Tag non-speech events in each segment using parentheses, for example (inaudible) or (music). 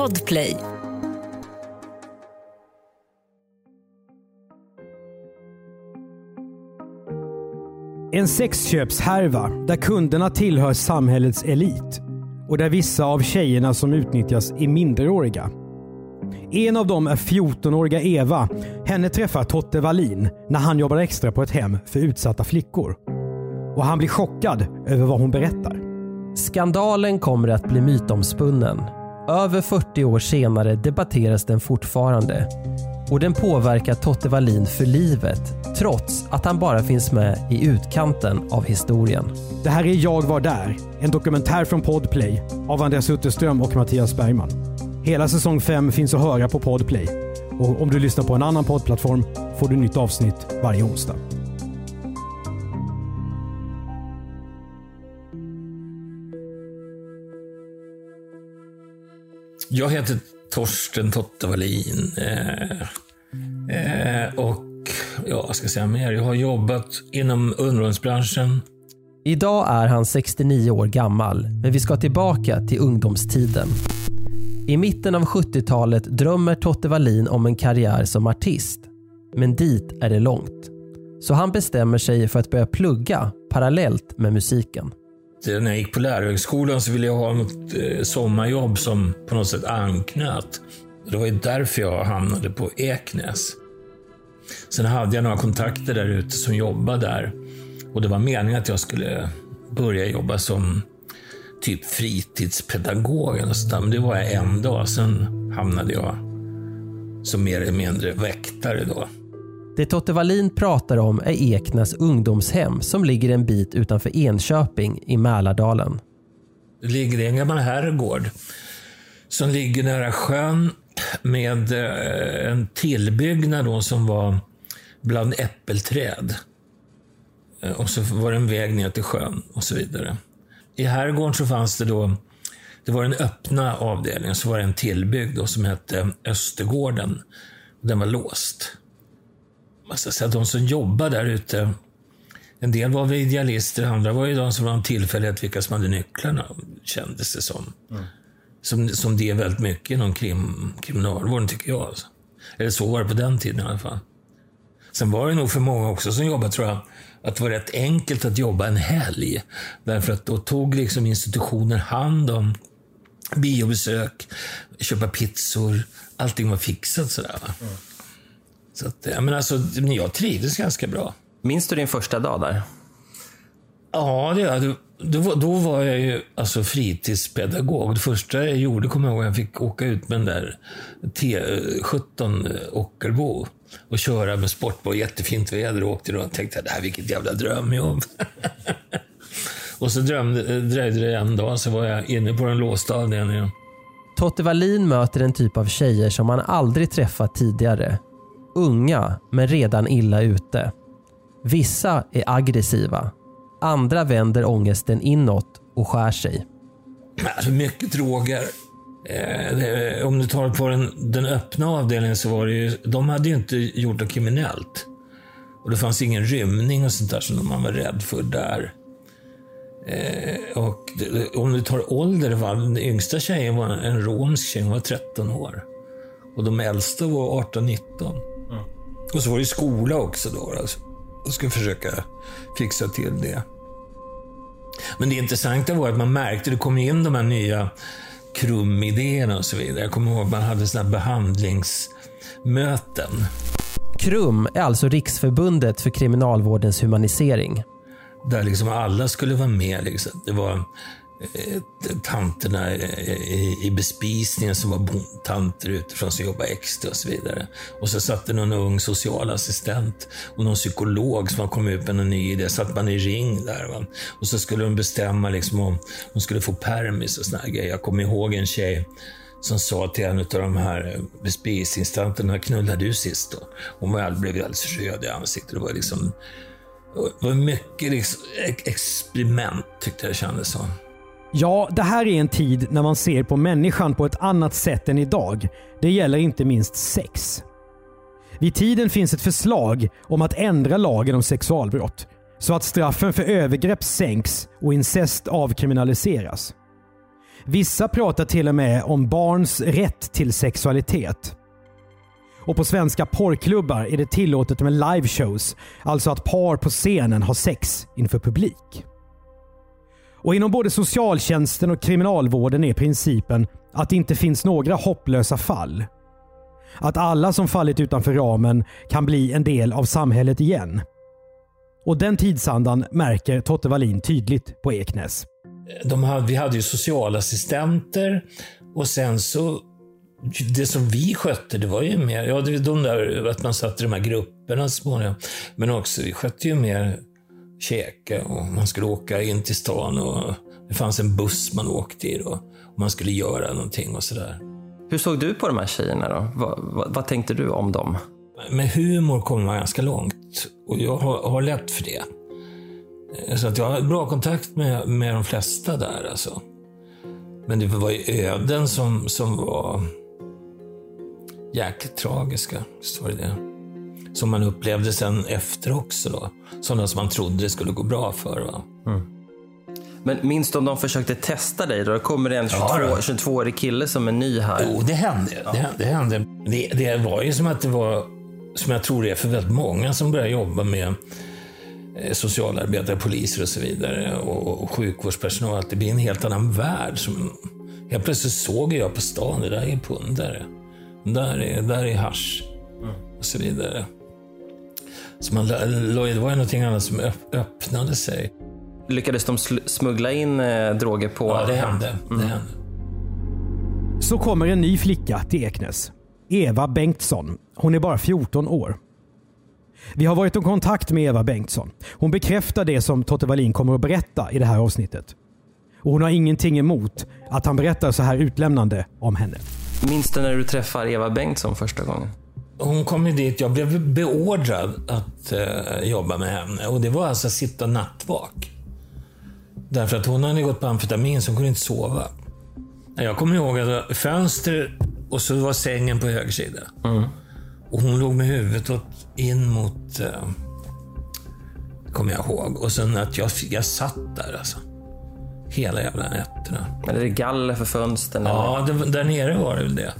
Podplay. En sexköpshärva där kunderna tillhör samhällets elit och där vissa av tjejerna som utnyttjas är minderåriga. En av dem är 14-åriga Eva. Henne träffar Totte Wallin när han jobbar extra på ett hem för utsatta flickor. Och han blir chockad över vad hon berättar. Skandalen kommer att bli mytomspunnen. Över 40 år senare debatteras den fortfarande. Och den påverkar Totte Wallin för livet trots att han bara finns med i utkanten av historien. Det här är Jag var där, en dokumentär från Podplay av Andreas Utterström och Mattias Bergman. Hela säsong 5 finns att höra på Podplay. Och om du lyssnar på en annan poddplattform får du nytt avsnitt varje onsdag. Jag heter Torsten Totte Wallin. Eh, eh, och ja, vad ska jag säga mer? Jag har jobbat inom underhållsbranschen. Idag är han 69 år gammal, men vi ska tillbaka till ungdomstiden. I mitten av 70-talet drömmer Totte Wallin om en karriär som artist. Men dit är det långt. Så han bestämmer sig för att börja plugga parallellt med musiken. När jag gick på lärarhögskolan så ville jag ha något eh, sommarjobb som på något sätt anknöt. Det var ju därför jag hamnade på Eknäs. Sen hade jag några kontakter där ute som jobbade där. Och det var meningen att jag skulle börja jobba som typ fritidspedagog. Eller. Men det var jag en dag. Sen hamnade jag som mer eller mindre väktare då. Det Totte Wallin pratar om är Eknäs ungdomshem som ligger en bit utanför Enköping i Mälardalen. Det ligger i en gammal herrgård som ligger nära sjön med eh, en tillbyggnad då som var bland äppelträd. Eh, och så var det en väg ner till sjön och så vidare. I herrgården så fanns det då, det var den öppna avdelningen, så var det en tillbyggd då som hette Östergården. Den var låst. Man ska säga de som jobbade där ute, en del var väl idealister, andra var ju de som var en tillfällighet vilka som hade nycklarna, kändes det som. Mm. Som, som det är väldigt mycket inom krim, kriminalvården, tycker jag. Alltså. Eller så var det på den tiden i alla fall. Sen var det nog för många också som jobbade, tror jag, att det var rätt enkelt att jobba en helg. Därför att då tog liksom institutioner hand om biobesök, köpa pizzor. Allting var fixat sådär. Mm. Så att, ja, men alltså, jag trivdes ganska bra. Minns du din första dag där? Ja, det gör jag. Då, då var jag ju alltså fritidspedagog. Det första jag gjorde, kommer jag ihåg, jag fick åka ut med den där T17 Ockelbo och köra med sportbil. Jättefint väder och åkte runt och tänkte, det här vilket jävla drömjobb. (laughs) och så drömde, dröjde det en dag så var jag inne på den låsta avdelningen. Totte Wallin möter en typ av tjejer som han aldrig träffat tidigare. Unga, men redan illa ute. Vissa är aggressiva. Andra vänder ångesten inåt och skär sig. Alltså mycket droger. Eh, om du tar på den, den öppna avdelningen så var det ju, de hade ju inte gjort något kriminellt. Och det fanns ingen rymning och sånt där som man var rädd för där. Eh, och om du tar ålder, va? den yngsta tjejen var en romsk tjej, hon var 13 år. Och de äldsta var 18-19. Och så var det skola också då. Alltså. Jag ska försöka fixa till det. Men det intressanta var att man märkte, det kom in de här nya KRUM-idéerna och så vidare. Jag kommer ihåg att man hade sådana behandlingsmöten. KRUM är alltså Riksförbundet för kriminalvårdens humanisering. Där liksom alla skulle vara med. Liksom. Det var Eh, tanterna eh, i bespisningen som var bondtanter utifrån som jobbade extra och så vidare. Och så satt det någon ung socialassistent och någon psykolog som kom ut med någon ny idé. Satt man i ring där. Va? Och så skulle de bestämma liksom om hon skulle få permis och såna grejer. Jag kommer ihåg en tjej som sa till en av de här eh, bespisningstanterna, knullade du sist då? Hon var, blev alldeles röd i ansiktet. Det var liksom det var mycket liksom, experiment tyckte jag kändes som. Ja, det här är en tid när man ser på människan på ett annat sätt än idag. Det gäller inte minst sex. Vid tiden finns ett förslag om att ändra lagen om sexualbrott så att straffen för övergrepp sänks och incest avkriminaliseras. Vissa pratar till och med om barns rätt till sexualitet. Och på svenska porrklubbar är det tillåtet med liveshows, alltså att par på scenen har sex inför publik. Och inom både socialtjänsten och kriminalvården är principen att det inte finns några hopplösa fall. Att alla som fallit utanför ramen kan bli en del av samhället igen. Och den tidsandan märker Totte Wallin tydligt på Eknäs. De hade, vi hade ju socialassistenter och sen så det som vi skötte, det var ju mer, ja det var de där, att man satt i de här grupperna så småningom. Men också, vi skötte ju mer käka och man skulle åka in till stan och det fanns en buss man åkte i då. Och man skulle göra någonting och sådär. Hur såg du på de här tjejerna då? Vad, vad, vad tänkte du om dem? Med humor kommer man ganska långt och jag har, har lätt för det. Så att jag har bra kontakt med, med de flesta där alltså. Men det var ju öden som, som var jäkligt tragiska. Så var det det. Som man upplevde sen efter också då. Sådana som man trodde det skulle gå bra för. Va? Men minns du om de försökte testa dig? Då kommer det en Ja, 22, då. 22-årig kille som är ny här. Jo, det hände. Det, det, hände. Det, det var ju som att det var, som jag tror det är för väldigt många som börjar jobba med eh, socialarbetare, poliser och så vidare och, och sjukvårdspersonal, att det blir en helt annan värld. Som, helt plötsligt såg jag på stan, det där är pundare. Där är, där är hasch och så vidare. Så man, det var ju någonting annat som öpp- öppnade sig. Lyckades de smuggla in eh, droger på... Ja, det hände. Det hände. Så kommer en ny flicka till Eknäs. Eva Bengtsson. Hon är bara 14 år. Vi har varit i kontakt med Eva Bengtsson. Hon bekräftar det som Totte Wallin kommer att berätta i det här avsnittet. Och hon har ingenting emot att han berättar så här utlämnande om henne. Minns du när du träffar Eva Bengtsson första gången? Hon kom ju dit, jag blev beordrad att eh, jobba med henne. Och det var alltså att sitta nattvak. Därför att hon hade gått på amfetamin så hon kunde inte sova. Jag kommer ihåg att det var fönster och så var sängen på höger sida. Och hon låg med huvudet åt, in mot... Eh, kommer jag ihåg. Och sen att jag, jag satt där alltså. Hela jävla nätterna. Eller är det galler för fönstren? Ja, det, där nere var det väl det.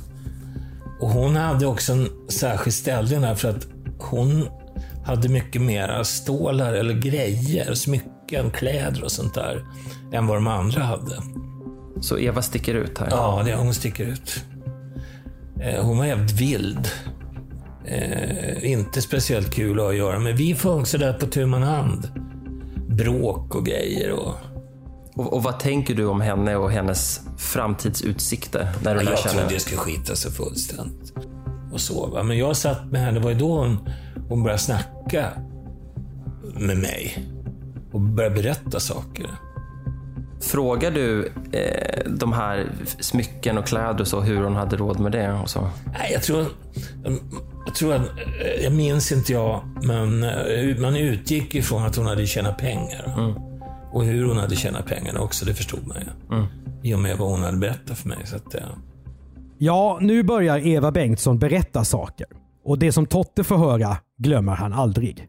Och hon hade också en särskild ställning där för att hon hade mycket mera stålar eller grejer, smycken, kläder och sånt där än vad de andra hade. Så Eva sticker ut här. Ja, det, hon sticker ut. Eh, hon var jävligt vild. Eh, inte speciellt kul att göra med. Vi får sådär på tu hand. Bråk och grejer. Och, Och, och vad tänker du om henne och hennes framtidsutsikter? När du Jag trodde det skulle skita sig fullständigt. Och så, va? Men jag satt med henne, det var ju då hon, hon började snacka med mig. Och började berätta saker. Frågar du eh, de här smycken och kläder och så, hur hon hade råd med det? Och så? Nej, jag tror... Jag tror att... eh, Jag minns inte jag, men eh, man utgick ifrån att hon hade tjänat pengar. Och hur hon hade tjänat pengarna också, det förstod man ju. I och med vad hon hade berättat för mig. Så att, ja. Ja, nu börjar Eva Bengtsson berätta saker. Och det som Totte får höra glömmer han aldrig.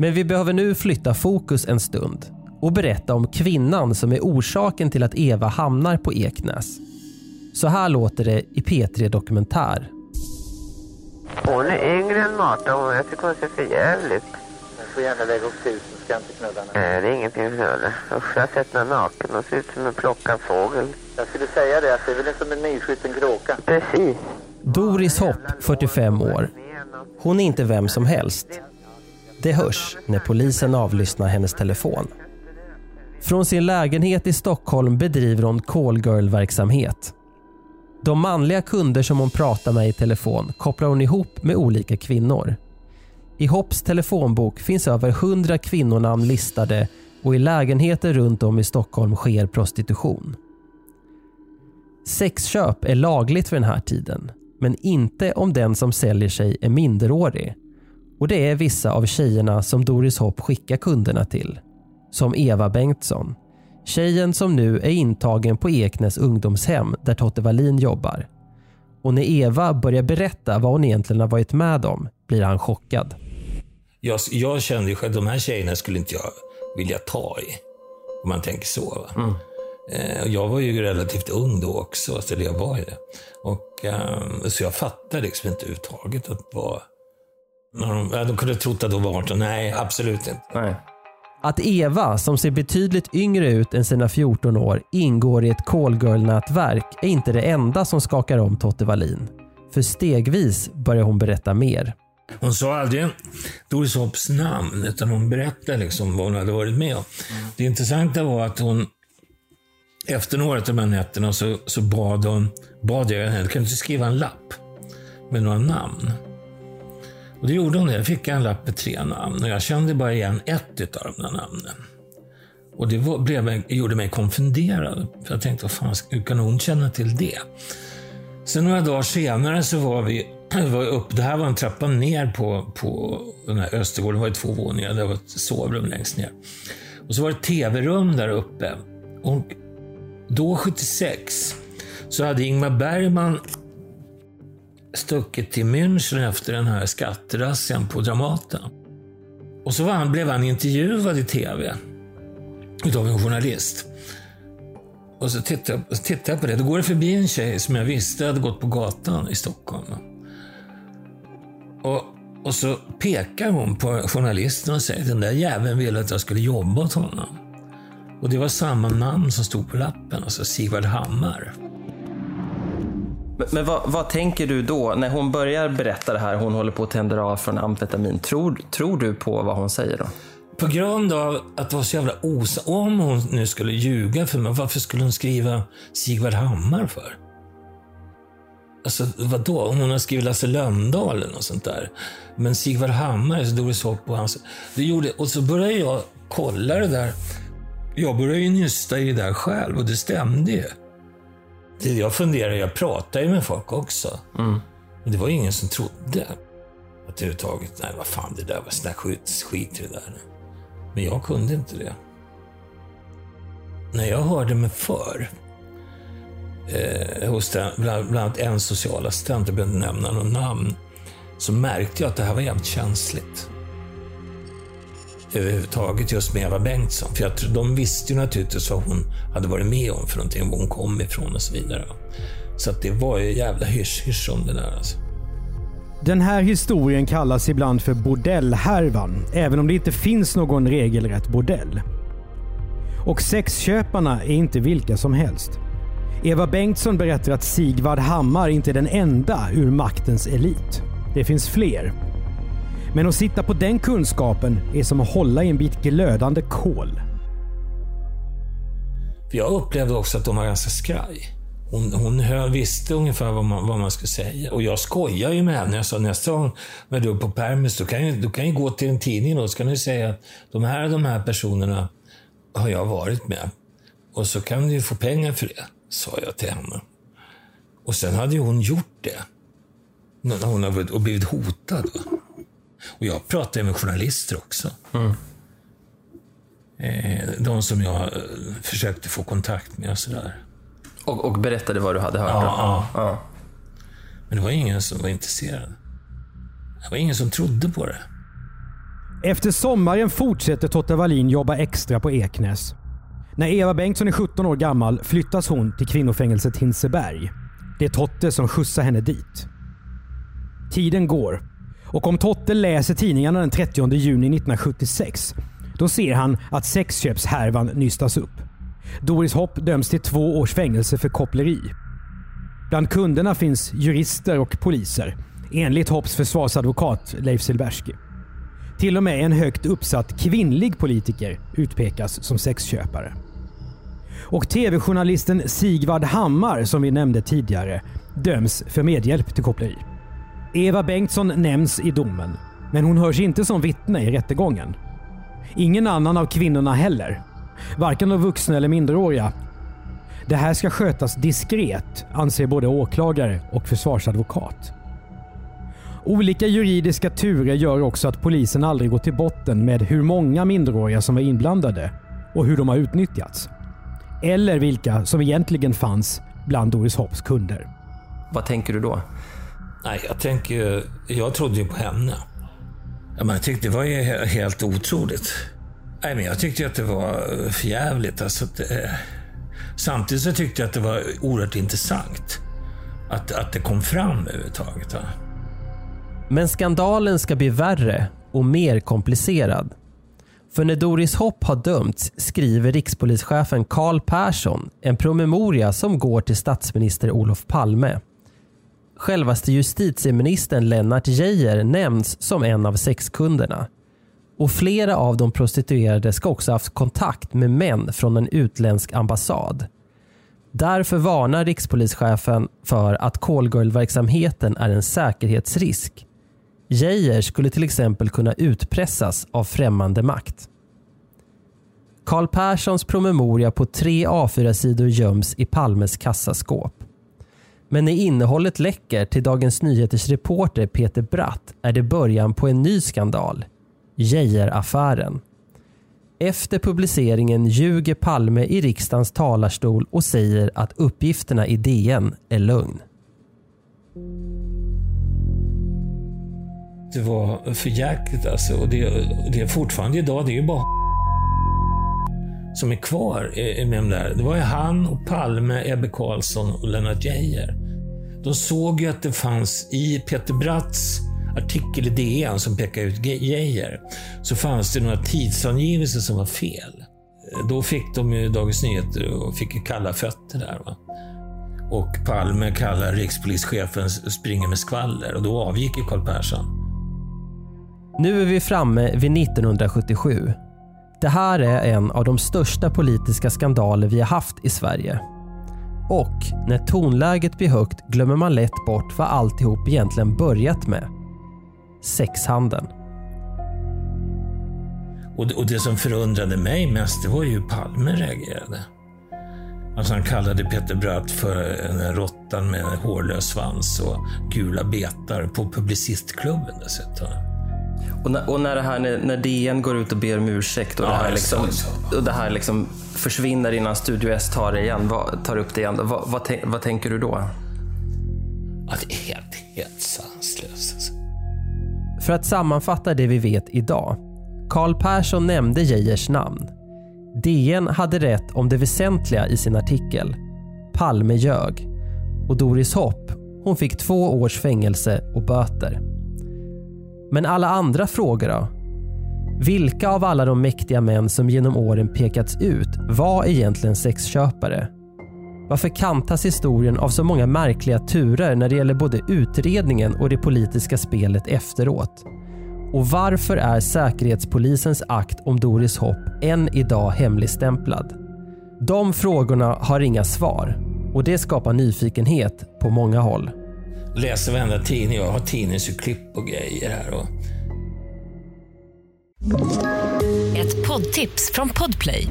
Men vi behöver nu flytta fokus en stund och berätta om kvinnan som är orsaken till att Eva hamnar på Eknäs. Så här låter det i P3 Dokumentär. Hon är yngre än Marta och jag tycker hon ser för jävligt. Du får gärna lägga upp tusen, ska jag inte knulla henne. Nej, det är ingenting att knulla. Usch, jag har sett henne naken. Hon ser ut som en plockad fågel. Jag skulle säga det, att det är väl som en nyskjuten kråka. Precis. Doris Hopp, 45 år. Hon är inte vem som helst. Det hörs när polisen avlyssnar hennes telefon. Från sin lägenhet i Stockholm bedriver hon callgirl-verksamhet. De manliga kunder som hon pratar med i telefon kopplar hon ihop med olika kvinnor. I Hopps telefonbok finns över 100 kvinnonamn listade och i lägenheter runt om i Stockholm sker prostitution. Sexköp är lagligt för den här tiden, men inte om den som säljer sig är minderårig. Och det är vissa av tjejerna som Doris Hopp skickar kunderna till. Som Eva Bengtsson. Tjejen som nu är intagen på Eknäs ungdomshem där Totte Wallin jobbar. Och när Eva börjar berätta vad hon egentligen har varit med om blir han chockad. Jag, jag kände ju själv, de här tjejerna skulle inte jag vilja ta i. Om man tänker så. Va? Eh, och jag var ju relativt ung då också, det jag var ju det. Och, eh, så jag fattade liksom inte överhuvudtaget att vara... De, de kunde trott att de var 18. Nej, absolut inte. Nej. Att Eva, som ser betydligt yngre ut än sina 14 år, ingår i ett callgirl-nätverk är inte det enda som skakar om Totte Wallin. För stegvis börjar hon berätta mer. Hon sa aldrig Doris Hopps namn, utan hon berättade liksom vad hon hade varit med om. Det intressanta var att hon, efter några av de här nätterna, så, så bad, hon, bad jag henne, kan du inte skriva en lapp med några namn? Och det gjorde hon. Jag fick en lapp med tre namn och jag kände bara igen ett av de där namnen. Och det var, blev, gjorde mig konfunderad. För jag tänkte, fan, hur kan hon känna till det? Sen några dagar senare så var vi (clears throat) var upp, det här var en trappa ner på, på den här Östergården. Det var ju två våningar. Det var ett sovrum längst ner. Och så var det ett tv-rum där uppe. Och då, 76, så hade Ingmar Bergman stuckit till München efter den här skatterazzian på Dramaten. Och så var han, blev han intervjuad i tv utav en journalist. Och så tittade, jag- så tittade jag på det. Då går det förbi en tjej som jag visste hade gått på gatan i Stockholm. Och, och så pekar hon på journalisten och säger den där jäveln ville att jag skulle jobba åt honom. Och det var samma namn som stod på lappen, alltså Sigvard Hammar. Men, men vad, vad tänker du då när hon börjar berätta det här, hon håller på att tända av från amfetamin. Tror, tror du på vad hon säger då? På grund av att det var så jävla osa... Om hon nu skulle ljuga för mig, varför skulle hon skriva Sigvard Hammar för? Alltså, vadå? Om hon har skrivit Lasse Lönndahl eller något sånt där. Men Sigvard Hammar, så Doris Hopp och hans... Det gjorde, och så började jag kolla det där. Jag började ju nysta i det där själv och det stämde ju. Jag funderar, jag pratar ju med folk också. Men det var ingen som trodde att överhuvudtaget, nej vad fan det där var sån där skit, skit det där. Men jag kunde inte det. När jag hörde mig för eh, hos den, bland, bland annat en socialassistent, jag behöver inte nämna någon namn, så märkte jag att det här var jävligt känsligt. Överhuvudtaget just med Eva Bengtsson. För jag, tror- de visste ju naturligtvis vad hon hade varit med om för någonting, var hon kom ifrån och så vidare. Så att det var ju jävla hysch-hysch om det där alltså. Den här historien kallas ibland för bordellhärvan, även om det inte finns någon regelrätt bordell. Och sexköparna är inte vilka som helst. Eva Bengtsson berättar att Sigvard Hammar inte är den enda ur maktens elit. Det finns fler. Men att sitta på den kunskapen är som att hålla i en bit glödande kol. Jag upplevde också att de var ganska skraj. Hon, hon hör, visste ungefär vad man, vad man skulle säga. Och jag skojar ju med henne. Jag sa nästa gång när du är på permis, då kan ju, du kan ju gå till en tidning och så kan du säga att de här de här personerna har jag varit med. Och så kan du ju få pengar för det, sa jag till henne. Och sen hade ju hon gjort det. När hon har blivit- och blivit hotad. Och jag pratade med journalister också. Eh, de som jag eh, försökte få kontakt med och sådär. Och, och berättade vad du hade hört? Ja, då? ja. Men det var ingen som var intresserad. Det var ingen som trodde på det. Efter sommaren fortsätter Totte Wallin jobba extra på Eknäs. När Eva Bengtsson är 17 år gammal flyttas hon till kvinnofängelset Hinseberg. Det är Totte som skjutsar henne dit. Tiden går och om Totte läser tidningarna den 30 juni 1976 då ser han att sexköpshärvan nystas upp. Doris Hopp döms till två års fängelse för koppleri. Bland kunderna finns jurister och poliser, enligt Hopps försvarsadvokat Leif Silbersky. Till och med en högt uppsatt kvinnlig politiker utpekas som sexköpare. Och tv-journalisten Sigvard Hammar, som vi nämnde tidigare, döms för medhjälp till koppleri. Eva Bengtsson nämns i domen, men hon hörs inte som vittne i rättegången. Ingen annan av kvinnorna heller. Varken de vuxna eller minderåriga. Det här ska skötas diskret, anser både åklagare och försvarsadvokat. Olika juridiska turer gör också att polisen aldrig går till botten med hur många minderåriga som var inblandade och hur de har utnyttjats. Eller vilka som egentligen fanns bland Doris Hopps kunder. Vad tänker du då? Nej, jag tänker Jag trodde ju på henne. Ja, men jag tyckte det var ju helt otroligt. Nej, men jag tyckte att det var förjävligt. Alltså, det, samtidigt så tyckte jag att det var oerhört intressant. Att, att det kom fram överhuvudtaget. Va? Men skandalen ska bli värre och mer komplicerad. För när Doris Hopp har dömts skriver rikspolischefen Carl Persson en promemoria som går till statsminister Olof Palme. Självaste justitieministern Lennart Geijer nämns som en av sexkunderna. Och flera av de prostituerade ska också haft kontakt med män från en utländsk ambassad. Därför varnar rikspolischefen för att callgirl-verksamheten är en säkerhetsrisk. Geijer skulle till exempel kunna utpressas av främmande makt. Karl Perssons promemoria på tre A4-sidor göms i Palmes kassaskåp. Men när innehållet läcker till Dagens Nyheters reporter Peter Bratt är det början på en ny skandal. Geijeraffären. Efter publiceringen ljuger Palme i riksdagens talarstol och säger att uppgifterna i DN är lögn. Det var för jäkligt alltså. Och det, det är fortfarande idag, det är ju bara som är kvar med de där. Det var ju han och Palme, Ebbe Carlsson och Lennart Geijer. De såg ju att det fanns i Peter Bratts artikel i DN som pekade ut Geijer, så fanns det några tidsangivelser som var fel. Då fick de ju Dagens Nyheter och fick kalla fötter där. Va? Och Palme kallar rikspolischefen springer med skvaller och då avgick ju Carl Persson. Nu är vi framme vid 1977. Det här är en av de största politiska skandaler vi har haft i Sverige. Och när tonläget blir högt glömmer man lätt bort vad alltihop egentligen börjat med. Sexhandeln. Och det, och det som förundrade mig mest, det var ju hur Palme reagerade. Alltså han kallade Peter Bratt för en råttan med en hårlös svans och gula betar på Publicistklubben dessutom. Och när, och när, det här, när, när DN går ut och ber om ursäkt och, Ja, det, här liksom, och det här liksom försvinner innan Studio S tar, det igen, vad, tar upp det igen, vad, vad, tänk, vad tänker du då? Ja, det är helt, helt sanslöst. Alltså. För att sammanfatta det vi vet idag. Carl Persson nämnde Geijers namn. DN hade rätt om det väsentliga i sin artikel. Palme ljög. Och Doris Hopp, hon fick två års fängelse och böter. Men alla andra frågor då? Vilka av alla de mäktiga män som genom åren pekats ut var egentligen sexköpare? Varför kantas historien av så många märkliga turer när det gäller både utredningen och det politiska spelet efteråt? Och varför är Säkerhetspolisens akt om Doris Hopp än idag hemligstämplad? De frågorna har inga svar och det skapar nyfikenhet på många håll. Läser varenda tidning. Jag har tidningsurklipp och grejer här. Och... Ett poddtips från Podplay.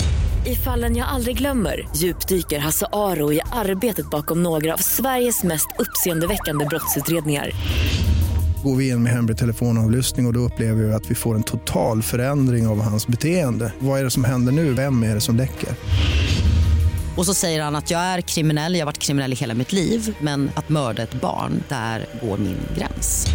I fallen jag aldrig glömmer djupdyker Hasse Aro i arbetet bakom några av Sveriges mest uppseendeväckande brottsutredningar. Går vi in med hemlig telefonavlyssning och, och då upplever vi att vi får en total förändring av hans beteende. Vad är det som händer nu? Vem är det som läcker? Och så säger han att jag är kriminell, jag har varit kriminell i hela mitt liv men att mörda ett barn, där går min gräns.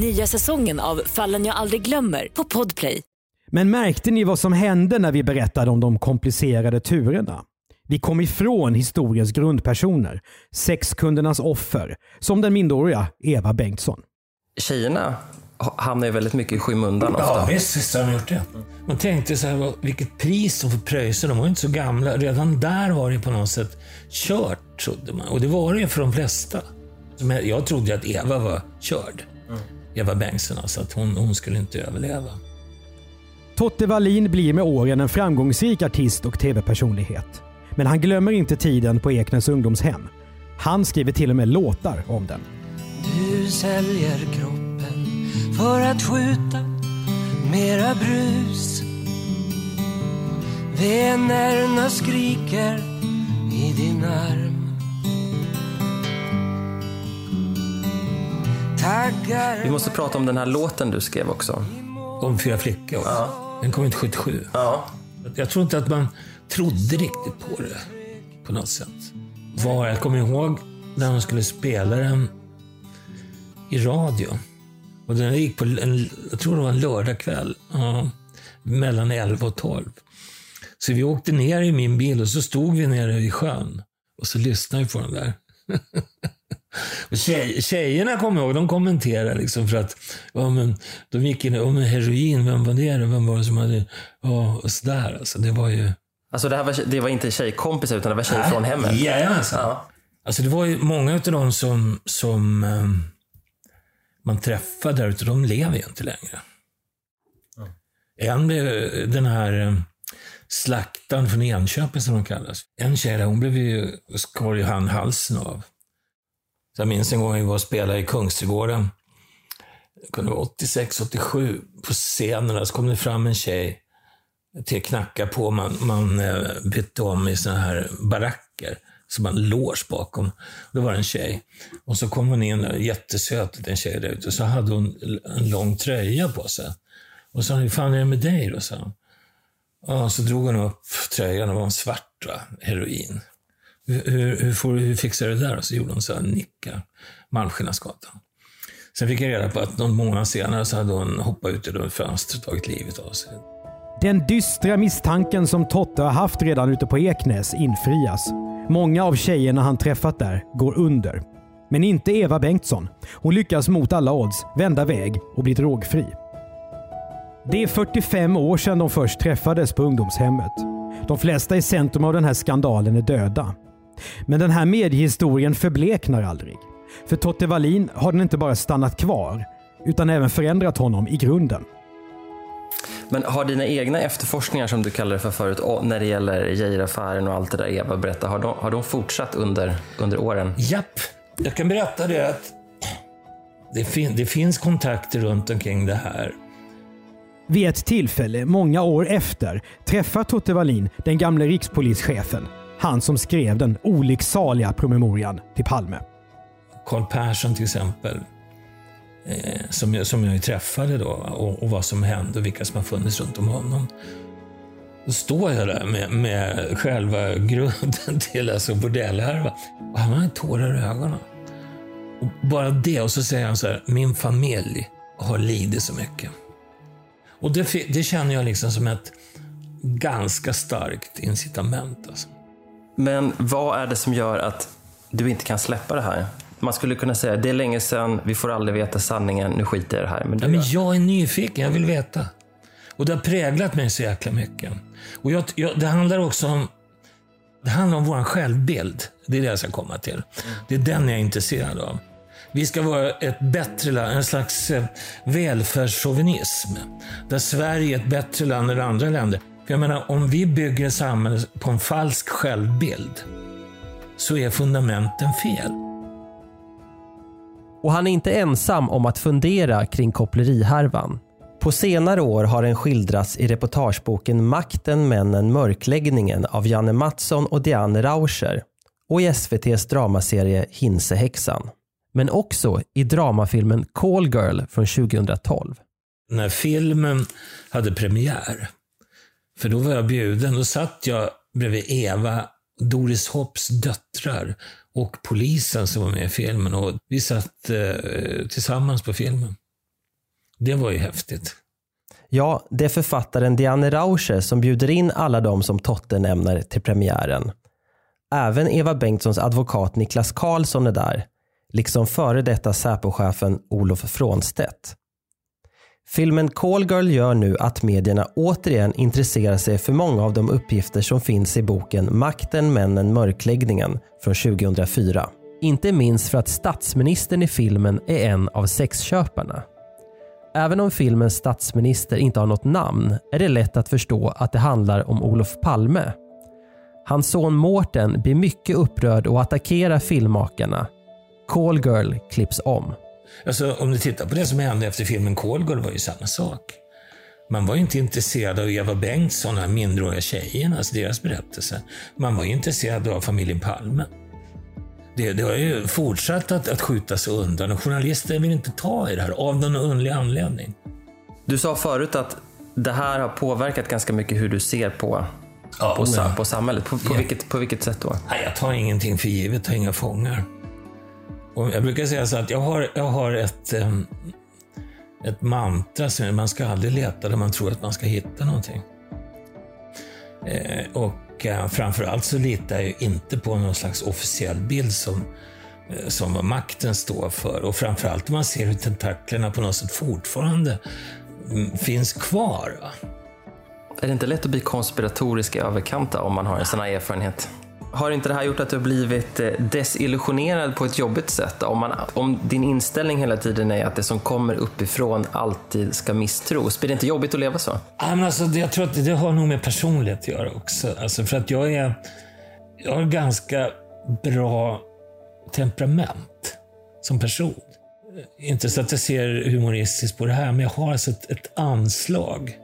Nya säsongen av Fallen jag aldrig glömmer på Podplay. Men märkte ni vad som hände när vi berättade om de komplicerade turerna? Vi kom ifrån historiens grundpersoner, sexkundernas offer, som den minderåriga Eva Bengtsson. Tjejerna hamnar ju väldigt mycket i skymundan ofta. Ja, visst, visst har de gjort det. Man tänkte så här, vad- vilket pris de får pröjsa. De var ju inte så gamla. Redan där var det på något sätt kört, trodde man. Och det var det ju för de flesta. Jag, jag trodde att Eva var körd. Eva Bengtsson, alltså att hon, hon skulle inte överleva. Totte Wallin blir med åren en framgångsrik artist och tv-personlighet. Men han glömmer inte tiden på Eknäs ungdomshem. Han skriver till och med låtar om den. Du säljer kroppen för att skjuta mera brus. Vännerna skriker i din arm Taggar Vi måste prata om den här låten du skrev också. Om fyra flickor? Ja. Den kom inte 77. Ja. Jag tror inte att man trodde riktigt på det på något sätt. Var, jag kommer ihåg när de skulle spela den i radio. Och den gick på, en, jag tror det var en lördagkväll. Ja, mellan 11 och 12. Så vi åkte ner i min bil och så stod vi nere i sjön. Och så lyssnade vi på den där. (laughs) och tjej, tjejerna kommer ihåg, de kommenterade liksom för att ja, men, de gick in och heroin, vem var det? Vem var det som hade... Ja, och sådär. Alltså, det var ju... Alltså det, här var, det var inte tjejkompisar utan det var tjejer från hemmet? Jajamensan. Ja. Alltså det var ju många av dem som, som um, man träffar där ute, de lever ju inte längre. Mm. En blev den här eh, slaktaren från Enköping som de kallas. En tjej där, hon blev ju, skar ju han halsen av. Så jag minns en gång vi var och spelade i Kungsträdgården. Det kunde vara 86, 87. På scenen så kom det fram en tjej till knacka på. Man, man eh, bytte om i såna här baracker. Så en lås bakom. Då var det en tjej. Och så kom hon in, jättesöt en tjej där ute. Så hade hon en lång tröja på sig. Och så sa hur fan är det med dig då? sa Ja, så drog hon upp tröjan och var en svart va? heroin. Hur, hur, hur, får, hur fixar du det där? Och så gjorde hon så här, nicka. Malmskillnadsgatan. Sen fick jag reda på att någon månad senare så hade hon hoppat ut genom fönstret och tagit livet av sig. Den dystra misstanken som Totte har haft redan ute på Eknäs infrias. Många av tjejerna han träffat där går under. Men inte Eva Bengtsson. Hon lyckas mot alla odds vända väg och bli drogfri. Det är 45 år sedan de först träffades på ungdomshemmet. De flesta i centrum av den här skandalen är döda. Men den här mediehistorien förbleknar aldrig. För Totte Wallin har den inte bara stannat kvar, utan även förändrat honom i grunden. Men har dina egna efterforskningar som du kallade det för förut, när det gäller Geijeraffären och allt det där Eva berättade, har de, har de fortsatt under, under åren? Japp, jag kan berätta det att det, fin det finns kontakter runt omkring det här. Vid ett tillfälle, många år efter, träffar Totte Wallin den gamle rikspolischefen. Han som skrev den olycksaliga promemorian till Palme. Carl Persson till exempel, eh, som, jag, som jag träffade då och, och, vad som hände och vilka som har funnits runt om honom. Då står jag där med, med själva grunden (laughs) till alltså bordellhärva. Och han har tårar i ögonen. Och bara det, och så säger han så här, min familj har lidit så mycket. Och det, det känner jag liksom som ett ganska starkt incitament. Alltså. Men vad är det som gör att du inte kan släppa det här? Man skulle kunna säga, det är länge sedan, vi får aldrig veta sanningen, nu skiter jag i det här. Men, ja, men jag är nyfiken, jag vill veta. Och det har präglat mig så jäkla mycket. Och jag, jag, det handlar också om det handlar om vår självbild. Det är det jag ska komma till. Det är den jag är intresserad av. Vi ska vara ett bättre land, en slags eh, välfärdschauvinism. Där Sverige är ett bättre land än andra länder. För jag menar, om vi bygger ett samhälle på en falsk självbild så är fundamenten fel. Och han är inte ensam om att fundera kring kopplerihärvan. På senare år har den skildrats i reportageboken Makten, männen, mörkläggningen av Janne Mattsson och Diane Rauscher och i SVTs dramaserie Hinsehäxan men också i dramafilmen Call Girl från 2012. När filmen hade premiär, för då var jag bjuden, då satt jag bredvid Eva, Doris Hopps döttrar och polisen som var med i filmen och vi satt eh, tillsammans på filmen. Det var ju häftigt. Ja, det är författaren Diane Rauscher som bjuder in alla de som Totte nämner till premiären. Även Eva Bengtssons advokat Niklas Karlsson är där liksom före detta Säpochefen Olof Frånstedt. Filmen Call Girl gör nu att medierna återigen intresserar sig för många av de uppgifter som finns i boken Makten, männen, mörkläggningen från 2004. Inte minst för att statsministern i filmen är en av sexköparna. Även om filmens statsminister inte har något namn är det lätt att förstå att det handlar om Olof Palme. Hans son Mårten blir mycket upprörd och attackerar filmmakarna Call Girl klipps om. Alltså, om du tittar på det som hände efter filmen Girl var ju samma sak. Man var ju inte intresserad av Eva Bengtsson de minderåriga tjejerna, alltså deras berättelse. Man var ju intresserad av familjen Palme. Det, det har ju fortsatt att, att skjutas undan och journalister vill inte ta i det här av någon underlig anledning. Du sa förut att det här har påverkat ganska mycket hur du ser på, Ja, på, ja. på samhället. På, på, Ja. vilket, på vilket sätt då? Nej, jag tar ingenting för givet, tar inga fångar. Och jag brukar säga så att jag har, jag har ett, ehm, ett mantra som är man ska aldrig leta där man tror att man ska hitta någonting. Eh, och eh, framförallt så litar jag ju inte på någon slags officiell bild som, eh, som vad makten står för. Och framförallt om man ser hur tentaklerna på något sätt fortfarande mm, finns kvar. Va? Är det inte lätt att bli konspiratorisk i överkant om man har en sån här erfarenhet? Har inte det här gjort att du har blivit eh, desillusionerad på ett jobbigt sätt? Om, man, om din inställning hela tiden är att det som kommer uppifrån alltid ska misstros, blir det inte jobbigt att leva så? Ja, men alltså, jag tror att det, det har nog med personlighet att göra också. Alltså, för att jag är... Jag har ganska bra temperament som person. Inte så att jag ser humoristiskt på det här, men jag har alltså ett, ett anslag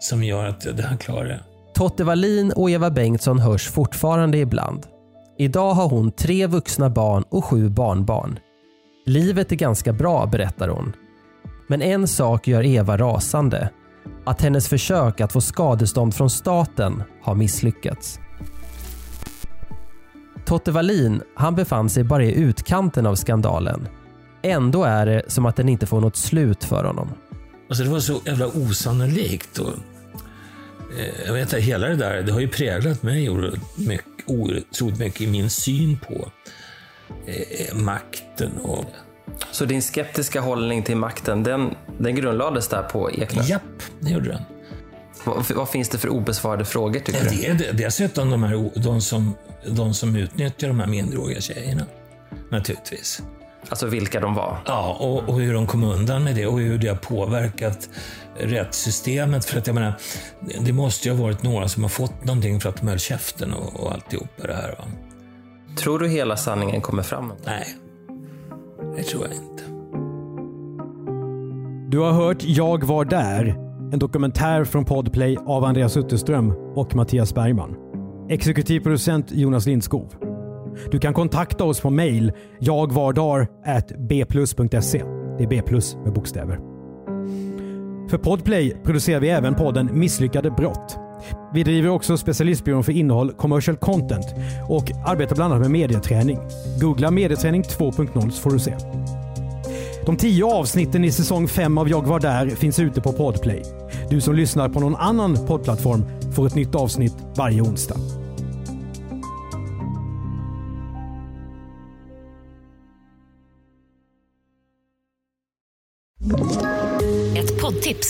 som gör att det här klarar jag. Totte Wallin och Eva Bengtsson hörs fortfarande ibland. Idag har hon tre vuxna barn och sju barnbarn. Livet är ganska bra, berättar hon. Men en sak gör Eva rasande. Att hennes försök att få skadestånd från staten har misslyckats. Totte Wallin, han befann sig bara i utkanten av skandalen. Ändå är det som att den inte får något slut för honom. Alltså, det var så jävla osannolikt. Och, jag vet att hela det där, det har ju präglat mig otroligt mycket i min syn på eh, makten och Så din skeptiska hållning till makten, den, den grundlades där på Eknäs? Japp, det gjorde den. Vad, vad finns det för obesvarade frågor tycker Ja, du? det är det. dessutom de, här, de, som, de som utnyttjar de här minderåriga tjejerna. Naturligtvis. Alltså vilka de var? Ja, och, och hur de kom undan med det och hur det har påverkat rättssystemet. För att jag menar, det måste ju ha varit några som har fått någonting för att de höll käften och, och alltihopa det här. Va? Tror du hela sanningen kommer fram? Nej, det tror jag inte. Du har hört Jag var där, en dokumentär från Podplay av Andreas Utterström och Mattias Bergman. Exekutiv producent Jonas Lindskov. Du kan kontakta oss på mail jagvardar.bplus.se. Det är B plus med bokstäver. För Podplay producerar vi även podden Misslyckade brott. Vi driver också specialistbyrån för innehåll Commercial Content och arbetar bland annat med medieträning. Googla medieträning 2.0 så får du se. De tio avsnitten i säsong 5 av Jag var där finns ute på Podplay. Du som lyssnar på någon annan poddplattform får ett nytt avsnitt varje onsdag.